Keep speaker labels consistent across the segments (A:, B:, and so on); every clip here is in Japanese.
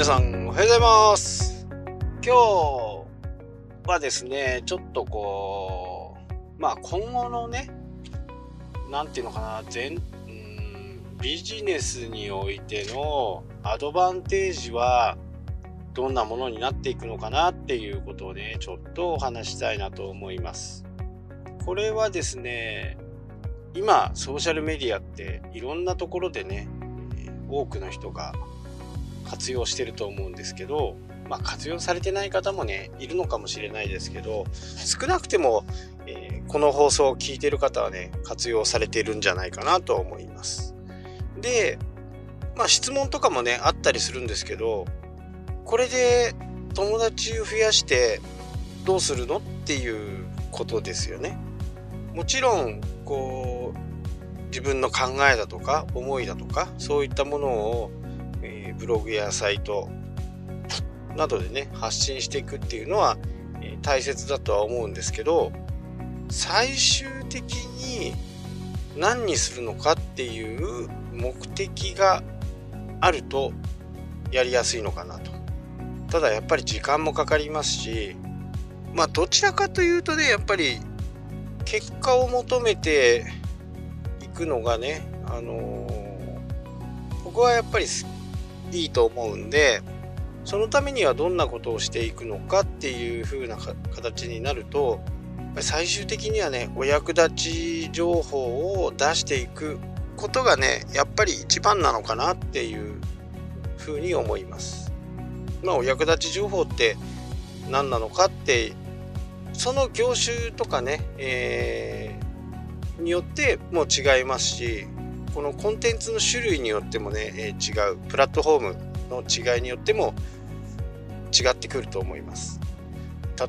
A: 皆さんおはようございます。今日はですねちょっとこうまあ今後のね何て言うのかな全ビジネスにおいてのアドバンテージはどんなものになっていくのかなっていうことをねちょっとお話したいなと思います。これはですね今ソーシャルメディアっていろんなところでね多くの人が活用してると思うんですけど、まあ、活用されてない方もねいるのかもしれないですけど少なくても、えー、この放送を聞いてる方はね活用されてるんじゃないかなと思います。でまあ質問とかもねあったりするんですけどこれで友達を増やしてどうするのっていうことですよね。もちろんこう自分の考えだとか思いだとかそういったものをブログやサイトなどでね発信していくっていうのは、え大切だとは思うんですけど最終的に何にするのかっていう目的があるとやりやすいのかなと。ただやっぱり時間もかかりますしまあどちらかというとねやっぱり結果を求めていくのがねあのー、僕はやっぱり好いいと思うんでそのためにはどんなことをしていくのかっていう風な形になると最終的にはねお役立ち情報を出していくことがねやっぱり一番なのかなっていう風に思います。まあお役立ち情報って何なのかってその業種とかね、えー、によっても違いますしこのコンテンツの種類によってもね、えー、違う。プラットフォームの違いによっても違ってくると思います。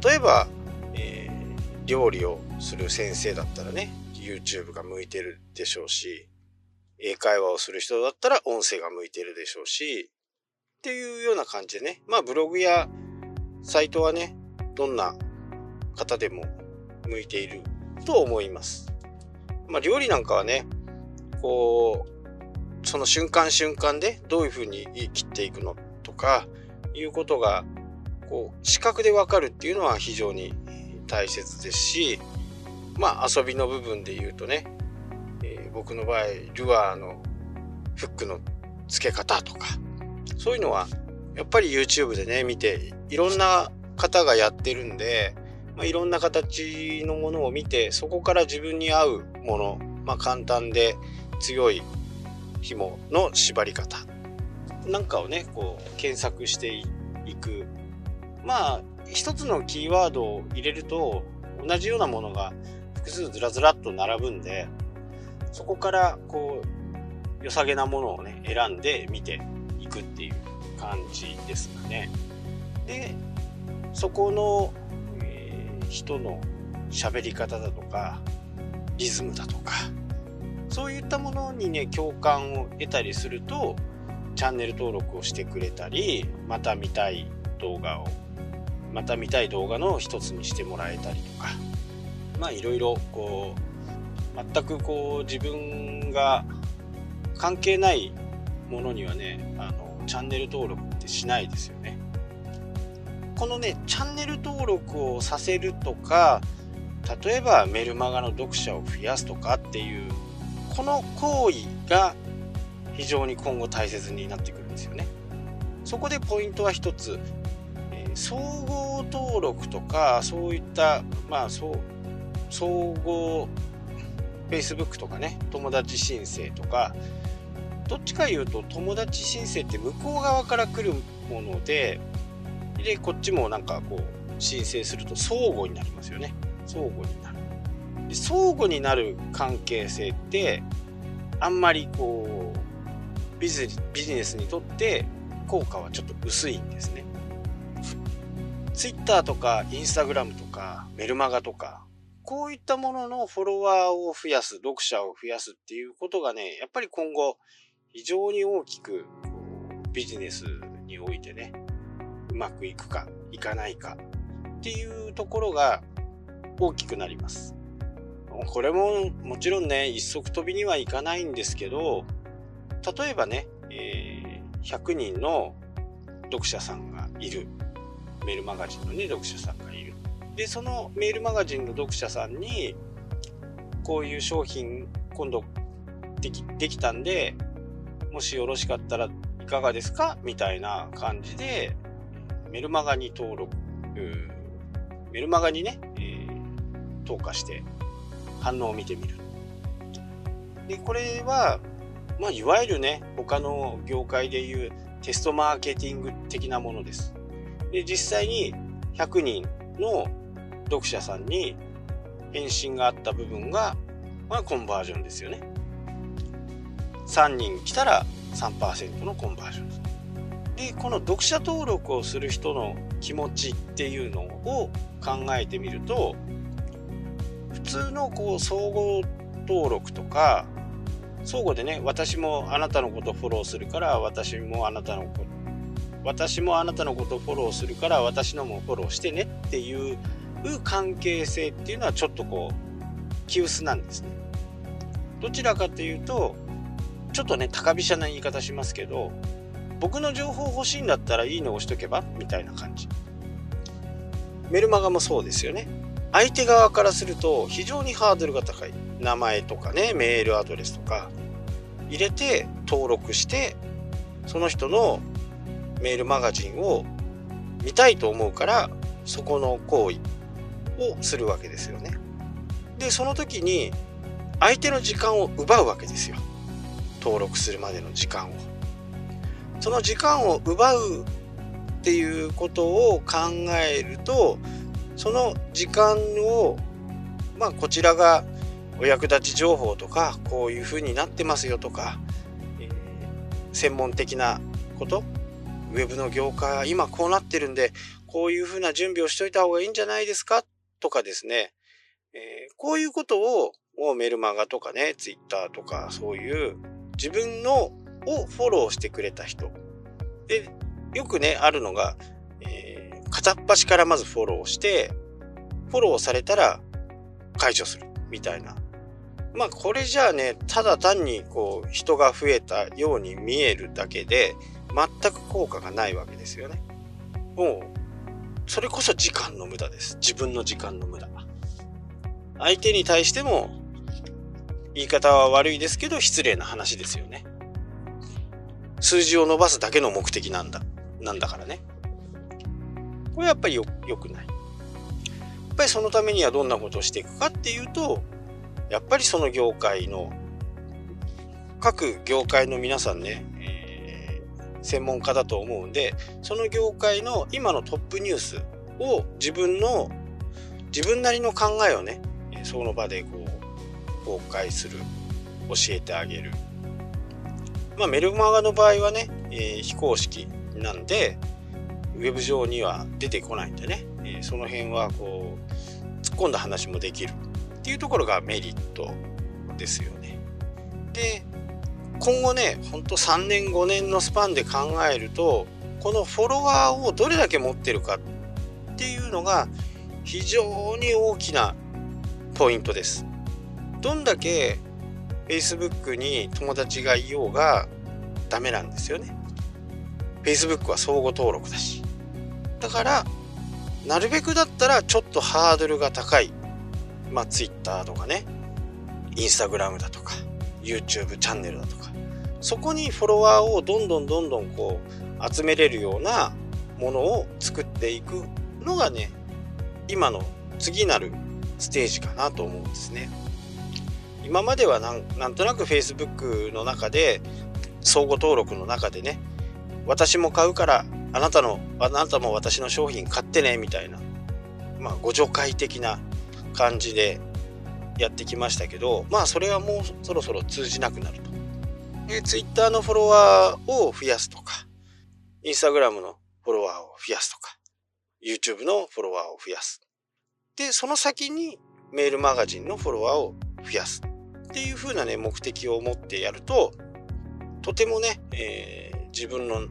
A: 例えば、えー、料理をする先生だったらね YouTube が向いてるでしょうし英会話をする人だったら音声が向いてるでしょうしっていうような感じでね。まあブログやサイトはねどんな方でも向いていると思います。まあ料理なんかはねこうその瞬間瞬間でどういうふうに切っていくのとかいうことがこう視覚でわかるっていうのは非常に大切ですしまあ遊びの部分で言うとね、えー、僕の場合ルアーのフックの付け方とかそういうのはやっぱり YouTube でね見ていろんな方がやってるんで、まあ、いろんな形のものを見てそこから自分に合うもの、まあ、簡単で強い紐の縛り方なんかをねこう検索していくまあ一つのキーワードを入れると同じようなものが複数ずらずらっと並ぶんでそこからこう良さげなものをね選んで見ていくっていう感じですかね。でそこの、えー、人の喋り方だとかリズムだとかそういったものにね共感を得たりするとチャンネル登録をしてくれたりまた見たい動画をまた見たい動画の一つにしてもらえたりとかまあいろいろこう全くこう自分が関係ないものにはねあのチャンネル登録ってしないですよね。このねチャンネル登録をさせるとか例えばメルマガの読者を増やすとかっていうこの行為が非常に今後大切になってくるんですよね。そこでポイントは一つ、えー、総合登録とかそういったまあそう総合 Facebook とかね友達申請とかどっちかいうと友達申請って向こう側から来るものででこっちもなんかこう申請すると相互になりますよね。相互になる。相互になる関係性ってあんまりこうビジビジネスにとって効果はちょっと薄いんですね。Twitter とか Instagram とかメルマガとかこういったもののフォロワーを増やす読者を増やすっていうことがねやっぱり今後非常に大きくビジネスにおいてねうまくいくかいかないかっていうところが大きくなります。これももちろんね、一足飛びにはいかないんですけど、例えばね、えー、100人の読者さんがいる。メールマガジンのね、読者さんがいる。で、そのメールマガジンの読者さんに、こういう商品、今度でき、できたんで、もしよろしかったらいかがですか？みたいな感じで、メルマガに登録、メルマガにね、えー、投下して反応を見てみる。で、これは、まあ、いわゆるね、他の業界でいうテストマーケティング的なものです。で、実際に100人の読者さんに返信があった部分が、まあ、コンバージョンですよね。3人来たら3%のコンバージョンでこの読者登録をする人の気持ちっていうのを考えてみると普通のこう総合登録とか相互でね私もあなたのことフォローするから私もあなたのこと私もあなたのことフォローするから私のもフォローしてねっていう関係性っていうのはちょっとこう急須なんですね。どちらかというとちょっとね高飛車な言い方しますけど僕の情報欲しいんだったらいいの押しとけばみたいな感じ。メルマガもそうですよね。相手側からすると非常にハードルが高い。名前とかね、メールアドレスとか入れて登録して、その人のメールマガジンを見たいと思うから、そこの行為をするわけですよね。で、その時に相手の時間を奪うわけですよ。登録するまでの時間を。その時間を奪うっていうことを考えると、その時間を、まあ、こちらがお役立ち情報とか、こういうふうになってますよとか、えー、専門的なこと、ウェブの業界は今こうなってるんで、こういうふうな準備をしといた方がいいんじゃないですか？とかですね、えー、こういうことををメルマガとかね、ツイッターとかそういう自分のをフォローしてくれた人。で、よくね、あるのが、片っ端からまずフォローして、フォローされたら解除するみたいな。まあこれじゃあね、ただ単にこう人が増えたように見えるだけで全く効果がないわけですよね。もう、それこそ時間の無駄です。自分の時間の無駄。相手に対しても言い方は悪いですけど失礼な話ですよね。数字を伸ばすだけの目的なんだ。なんだからね。これやっぱりよよくない。やっぱりそのためにはどんなことをしていくかっていうと、やっぱりその業界の、各業界の皆さんね、えー、専門家だと思うんで、その業界の今のトップニュースを自分の、自分なりの考えをね、その場でこう、公開する、教えてあげる。まあ、メルマガの場合はね、えー、非公式なんで、ウェブ上には出てこないんでね、えー、その辺はこう、突っ込んだ話もできるっていうところがメリットですよね。で、今後ね、ほんと3年5年のスパンで考えると、このフォロワーをどれだけ持ってるかっていうのが非常に大きなポイントです。どんだけ Facebook に友達がいようがダメなんですよね。Facebook は相互登録だし。だから、なるべくだったらちょっとハードルが高い。まあ Twitter とかね、Instagram だとか、YouTube チャンネルだとか、そこにフォロワーをどんどんどんどんこう集めれるようなものを作っていくのがね、今の次なるステージかなと思うんですね。今まではなんなんとなく Facebook の中で相互登録の中でね私も買うからあなたのあなたも私の商品買ってねみたいなまあご助会的な感じでやってきましたけどまあそれはもうそろそろ通じなくなると。で Twitter のフォロワーを増やすとか Instagram のフォロワーを増やすとか YouTube のフォロワーを増やす。でその先にメールマガジンのフォロワーを増やすっていう風なね、目的を持ってやると、とてもね、えー、自分の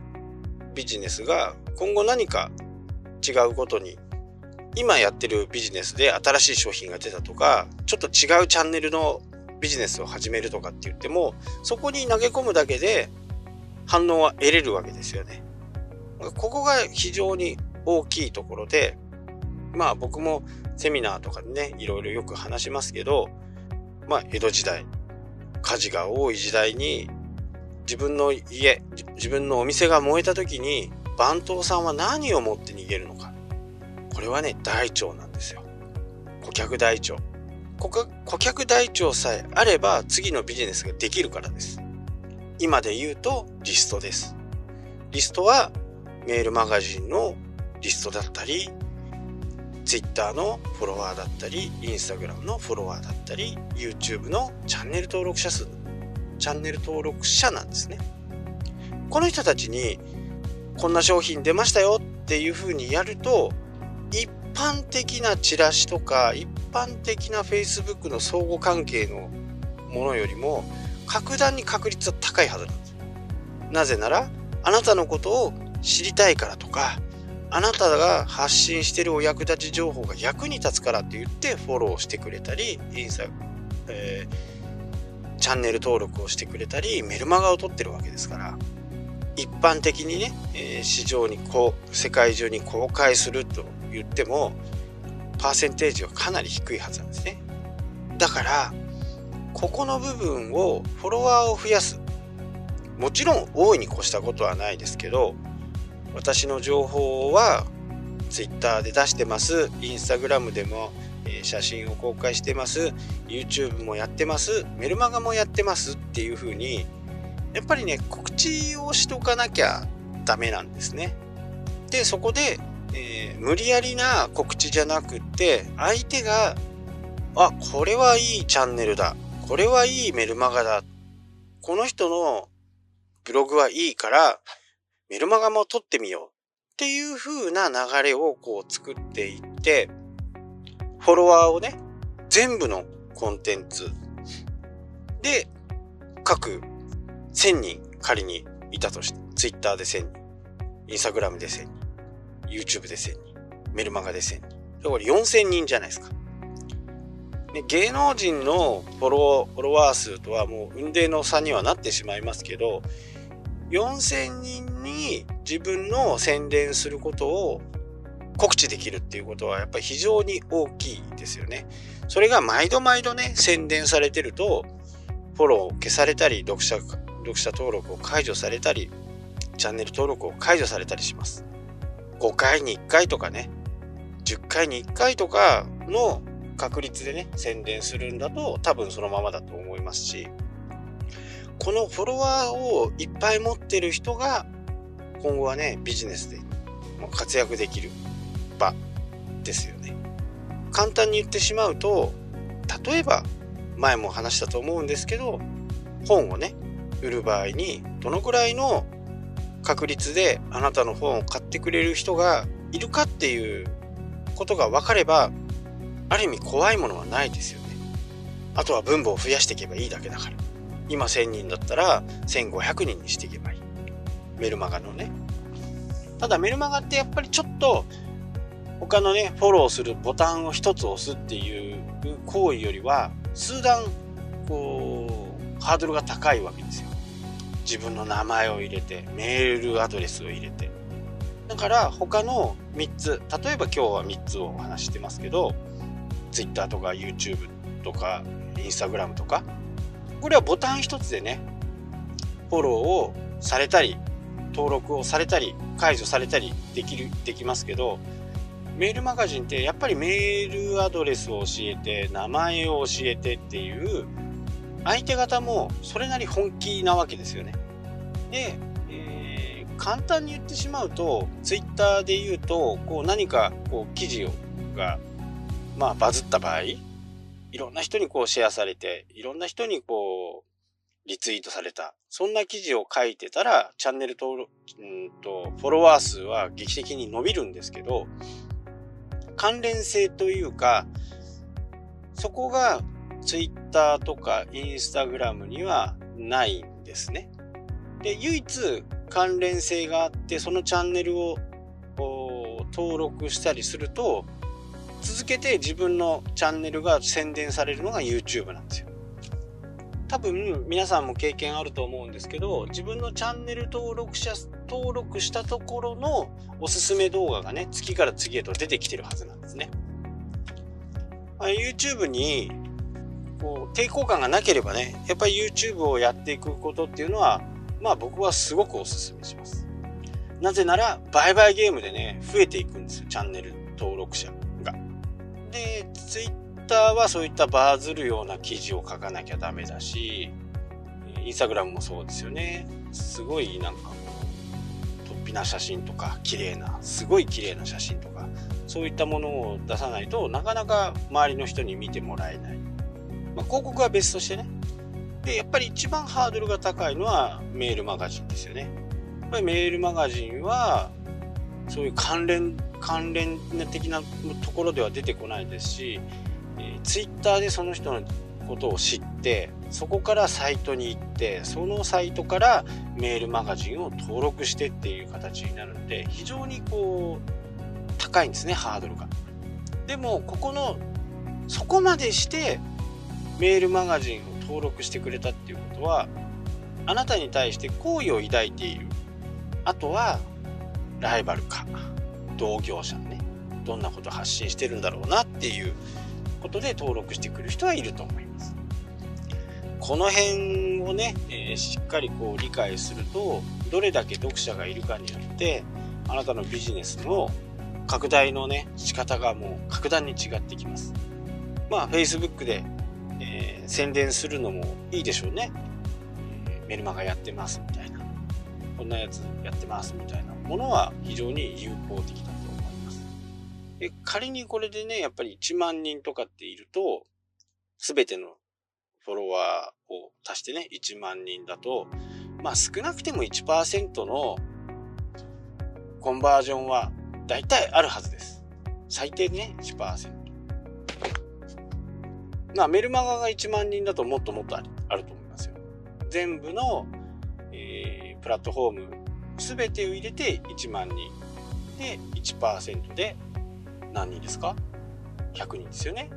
A: ビジネスが今後何か違うことに、今やってるビジネスで新しい商品が出たとか、ちょっと違うチャンネルのビジネスを始めるとかって言っても、そこに投げ込むだけで反応は得れるわけですよね。ここが非常に大きいところで、まあ僕もセミナーとかでね、いろいろよく話しますけど、まあ江戸時代、火事が多い時代に自分の家、自分のお店が燃えた時に番頭さんは何を持って逃げるのか。これはね、大腸なんですよ。顧客台帳。顧客台帳さえあれば次のビジネスができるからです。今で言うとリストです。リストはメールマガジンのリストだったり、Twitter のフォロワーだったり、Instagram のフォロワーだったり、YouTube のチャンネル登録者数、チャンネル登録者なんですね。この人たちにこんな商品出ましたよっていうふうにやると、一般的なチラシとか一般的な Facebook の相互関係のものよりも格段に確率は高いはずなんですなぜならあなたのことを知りたいからとかあなたが発信してるお役立ち情報が役に立つからって言ってフォローしてくれたりインスタ、えー、チャンネル登録をしてくれたりメルマガを取ってるわけですから一般的にね、え、市場にこう世界中に公開すると言ってもパーセンテージはかなり低いはずなんですね。だからここの部分をフォロワーを増やす。もちろん大いに越したことはないですけど私の情報は Twitter で出してます。インスタグラムでも、え写真を公開してます。YouTube もやってます。メルマガもやってますっていう風にやっぱりね告知をしとかなきゃダメなんですね。でそこでえー、無理やりな告知じゃなくって相手があこれはいいチャンネルだ。これはいいメルマガだ。この人のブログはいいからメルマガも撮ってみよう。っていう風な流れをこう作っていってフォロワーをね全部のコンテンツで各1000人仮にいたとして Twitter で1000人 Instagram で1000人 YouTube で1000人、メルマガで1000人。これ4000人じゃないですか。ね、芸能人のフォロフォロワー数とはもう運命の差にはなってしまいますけど、4000人に自分の宣伝することを告知できるっていうことはやっぱり非常に大きいですよね。それが毎度毎度ね、宣伝されてると、フォローを消されたり、読者、読者登録を解除されたり、チャンネル登録を解除されたりします。5回に1回とかね10回に1回とかの確率でね宣伝するんだと多分そのままだと思いますしこのフォロワーをいっぱい持ってる人が今後はねビジネスで活躍できる場ですよね。簡単に言ってしまうと例えば前も話したと思うんですけど本をね売る場合にどのくらいの確率であなたの本を買ってくれる人がいるかっていうことが分かればある意味怖いものはないですよね。あとは分母を増やしていけばいいだけだから。今1000人だったら1500人にしていけばいい。メルマガのね。ただメルマガってやっぱりちょっと他のねフォローするボタンを一つ押すっていう行為よりは数段こうハードルが高いわけですよ。自分の名前を入れてメールアドレスを入れて。だから他の3つ例えば今日は3つをお話してますけど Twitter とか YouTube とか Instagram とかこれはボタン1つでねフォローをされたり登録をされたり解除されたりできるできますけどメールマガジンってやっぱりメールアドレスを教えて名前を教えてっていう相手方もそれなり本気なわけですよね。で、えー、簡単に言ってしまうと、ツイッターで言うと、こう何かこう記事をが、まあ、バズった場合、いろんな人にこうシェアされて、いろんな人にこう、リツイートされた。そんな記事を書いてたら、チャンネル登録、うんと、フォロワー数は劇的に伸びるんですけど、関連性というか、そこがツイッターとかインスタグラムにはないんですね。で唯一関連性があってそのチャンネルを登録したりすると続けて自分のチャンネルが宣伝されるのが YouTube なんですよ。多分皆さんも経験あると思うんですけど自分のチャンネル登録者登録したところのおすすめ動画がね次から次へと出てきてるはずなんですね。ま、YouTube にこう抵抗感がなければねやっぱり YouTube をやっていくことっていうのはまあ僕はすごくおすすめします。なぜなら売買ゲームでね増えていくんですよチャンネル登録者が。で Twitter はそういったバズるような記事を書かなきゃダメだしインスタグラムもそうですよね。すごいなんかこう突飛な写真とか綺麗なすごい綺麗な写真とかそういったものを出さないとなかなか周りの人に見てもらえない、まあ、広告は別としてね。でやっぱり一番ハードルが高いのはメールマガジンですよね。やっぱりメールマガジンはそういう関連関連的なところでは出てこないですし、えー、ツイッターでその人のことを知ってそこからサイトに行ってそのサイトからメールマガジンを登録してっていう形になるので非常にこう高いんですねハードルが。でもここのそこまでしてメールマガジンを登録してくれたっていうことはあなたに対して好意を抱いている。あとはライバルか。同業者ね。どんなこと発信してるんだろうなっていうことで登録してくる人はいると思います。この辺をね、えー、しっかりこう理解するとどれだけ読者がいるかによってあなたのビジネスの拡大のね、仕方がもう格段に違ってきます。まあ、Facebook で、えー、宣伝するのもいいでしょうね。えー、メルマガやってますみたいな。こんなやつやってますみたいなものは非常に有効的だ。で仮にこれでね、やっぱり1万人とかっていると、すべてのフォロワーを足してね、1万人だと、まあ少なくても1%のコンバージョンは大体あるはずです。最低ね、1%。まあ、メルマガが1万人だともっともっとあると思いますよ。全部の、えー、プラットフォーム全てを入れて1万人。で、1%で何人ですか ?100 人ですよね。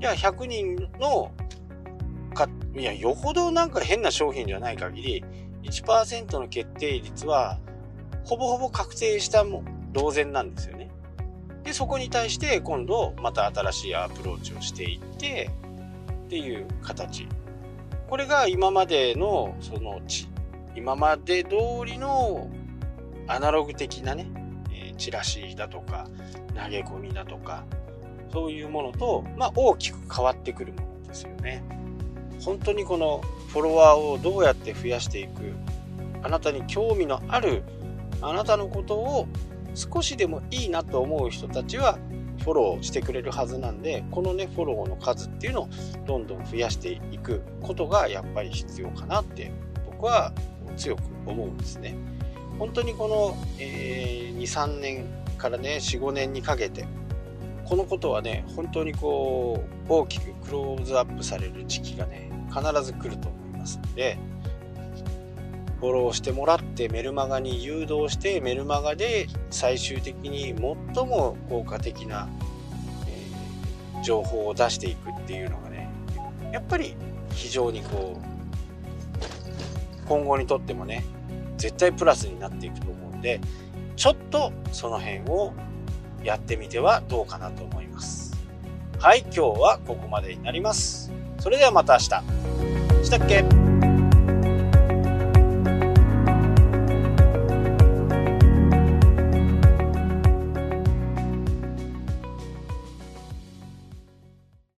A: いや、100人のか、いや、よほどなんか変な商品じゃない限り、1%の決定率は、ほぼほぼ確定したも同然なんですよね。で、そこに対して今度また新しいアプローチをしていってっていう形。これが今までのその今まで通りのアナログ的なね、チラシだとか投げ込みだとかそういうものと、まあ、大きく変わってくるものですよね。本当にこのフォロワーをどうやって増やしていくあなたに興味のあるあなたのことを少しでもいいなと思う人たちはフォローしてくれるはずなんでこのねフォローの数っていうのをどんどん増やしていくことがやっぱり必要かなって僕は強く思うんですね。本当にこの、えー、23年からね45年にかけてこのことはね本当にこう大きくクローズアップされる時期がね必ず来ると思いますのでフォローしてもらってメルマガに誘導してメルマガで最終的に最も効果的な、えー、情報を出していくっていうのがねやっぱり非常にこう今後にとってもね絶対プラスになっていくと思うんでちょっとその辺をやってみてはどうかなと思います。はい今日はここまでになります。それではまた明日。したっけ？